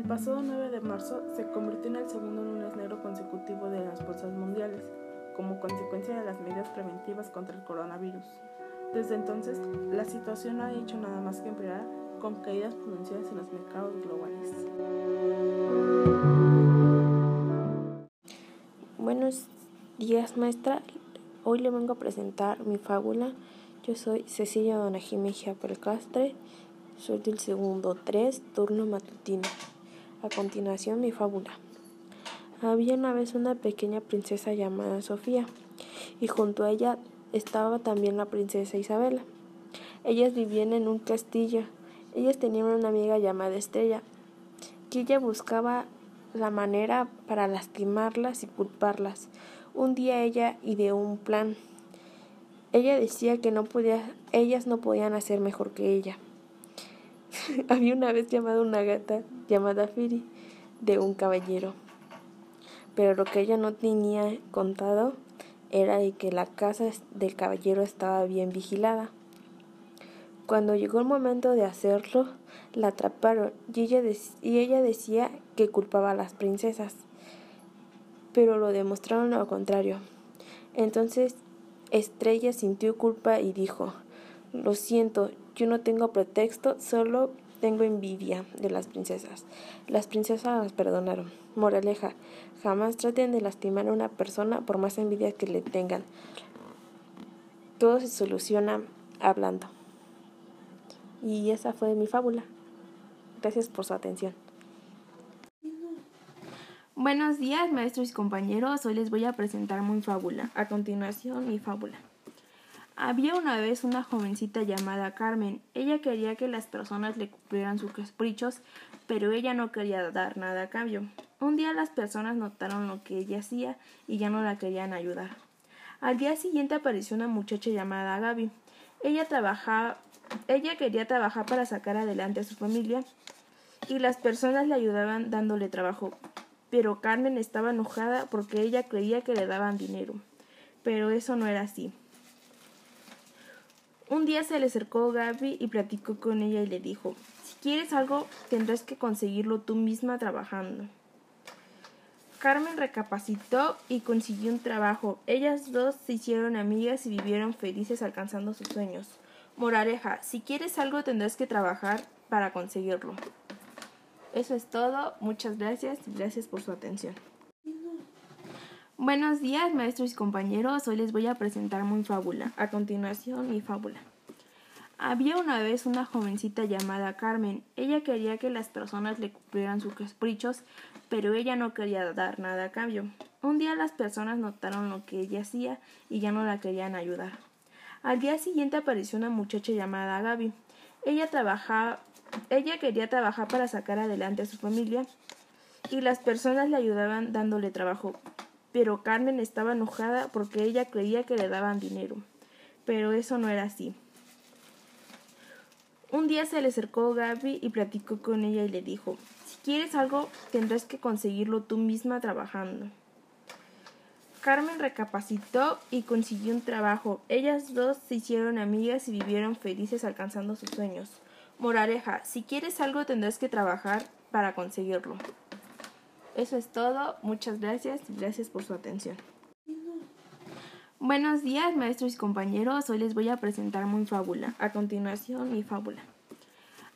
El pasado 9 de marzo se convirtió en el segundo lunes negro consecutivo de las bolsas mundiales, como consecuencia de las medidas preventivas contra el coronavirus. Desde entonces, la situación no ha hecho nada más que empeorar con caídas pronunciadas en los mercados globales. Buenos días, maestra. Hoy le vengo a presentar mi fábula. Yo soy Cecilia Donají Mejía Pelcastre. Soy del segundo 3, turno matutino. A continuación, mi fábula. Había una vez una pequeña princesa llamada Sofía, y junto a ella estaba también la princesa Isabela. Ellas vivían en un castillo. Ellas tenían una amiga llamada Estrella, que ella buscaba la manera para lastimarlas y culparlas. Un día ella ideó un plan. Ella decía que no podía, ellas no podían hacer mejor que ella. Había una vez llamado una gata llamada Firi de un caballero. Pero lo que ella no tenía contado era de que la casa del caballero estaba bien vigilada. Cuando llegó el momento de hacerlo, la atraparon y ella, y ella decía que culpaba a las princesas. Pero lo demostraron lo contrario. Entonces Estrella sintió culpa y dijo, lo siento, yo no tengo pretexto, solo tengo envidia de las princesas. Las princesas las perdonaron. Moraleja, jamás traten de lastimar a una persona por más envidia que le tengan. Todo se soluciona hablando. Y esa fue mi fábula. Gracias por su atención. Buenos días, maestros y compañeros. Hoy les voy a presentar mi fábula. A continuación, mi fábula. Había una vez una jovencita llamada Carmen. Ella quería que las personas le cumplieran sus caprichos, pero ella no quería dar nada a cambio. Un día las personas notaron lo que ella hacía y ya no la querían ayudar. Al día siguiente apareció una muchacha llamada Gaby. Ella trabajaba, ella quería trabajar para sacar adelante a su familia y las personas le ayudaban dándole trabajo. Pero Carmen estaba enojada porque ella creía que le daban dinero. Pero eso no era así. Un día se le acercó Gaby y platicó con ella y le dijo, si quieres algo tendrás que conseguirlo tú misma trabajando. Carmen recapacitó y consiguió un trabajo. Ellas dos se hicieron amigas y vivieron felices alcanzando sus sueños. Moraleja, si quieres algo tendrás que trabajar para conseguirlo. Eso es todo. Muchas gracias y gracias por su atención. Buenos días, maestros y compañeros. Hoy les voy a presentar mi fábula. A continuación, mi fábula. Había una vez una jovencita llamada Carmen. Ella quería que las personas le cumplieran sus caprichos, pero ella no quería dar nada a cambio. Un día las personas notaron lo que ella hacía y ya no la querían ayudar. Al día siguiente apareció una muchacha llamada Gaby. Ella trabajaba, ella quería trabajar para sacar adelante a su familia y las personas le ayudaban dándole trabajo pero Carmen estaba enojada porque ella creía que le daban dinero. Pero eso no era así. Un día se le acercó Gaby y platicó con ella y le dijo, si quieres algo tendrás que conseguirlo tú misma trabajando. Carmen recapacitó y consiguió un trabajo. Ellas dos se hicieron amigas y vivieron felices alcanzando sus sueños. Moraleja, si quieres algo tendrás que trabajar para conseguirlo. Eso es todo. Muchas gracias y gracias por su atención. Buenos días, maestros y compañeros. Hoy les voy a presentar mi fábula. A continuación, mi fábula.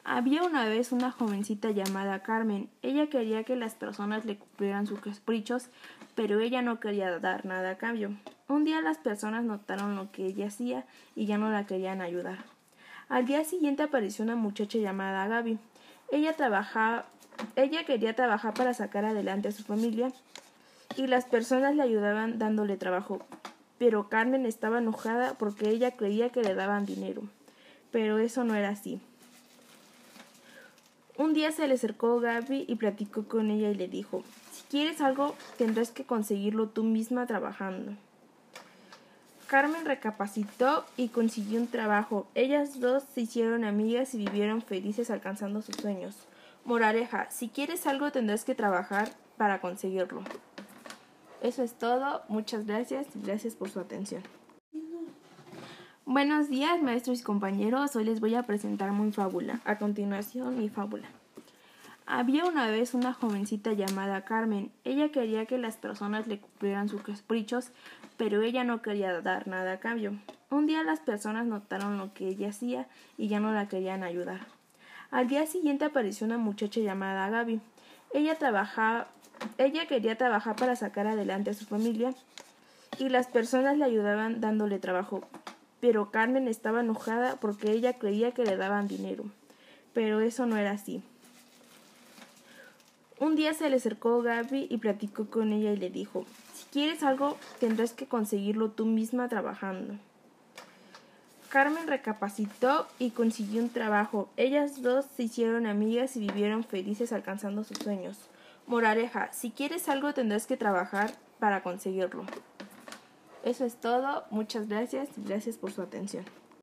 Había una vez una jovencita llamada Carmen. Ella quería que las personas le cumplieran sus caprichos, pero ella no quería dar nada a cambio. Un día las personas notaron lo que ella hacía y ya no la querían ayudar. Al día siguiente apareció una muchacha llamada Gaby. Ella trabajaba, ella quería trabajar para sacar adelante a su familia y las personas le ayudaban dándole trabajo. Pero Carmen estaba enojada porque ella creía que le daban dinero. Pero eso no era así. Un día se le acercó Gaby y platicó con ella y le dijo, si quieres algo tendrás que conseguirlo tú misma trabajando. Carmen recapacitó y consiguió un trabajo. Ellas dos se hicieron amigas y vivieron felices alcanzando sus sueños. Moraleja, si quieres algo tendrás que trabajar para conseguirlo. Eso es todo. Muchas gracias y gracias por su atención. Buenos días, maestros y compañeros. Hoy les voy a presentar mi fábula. A continuación, mi fábula. Había una vez una jovencita llamada Carmen. Ella quería que las personas le cumplieran sus caprichos, pero ella no quería dar nada a cambio. Un día las personas notaron lo que ella hacía y ya no la querían ayudar. Al día siguiente apareció una muchacha llamada Gaby. Ella trabajaba, ella quería trabajar para sacar adelante a su familia y las personas le ayudaban dándole trabajo. Pero Carmen estaba enojada porque ella creía que le daban dinero. Pero eso no era así. Un día se le acercó Gaby y platicó con ella y le dijo, si quieres algo tendrás que conseguirlo tú misma trabajando. Carmen recapacitó y consiguió un trabajo. Ellas dos se hicieron amigas y vivieron felices alcanzando sus sueños. Moraleja, si quieres algo tendrás que trabajar para conseguirlo. Eso es todo. Muchas gracias y gracias por su atención.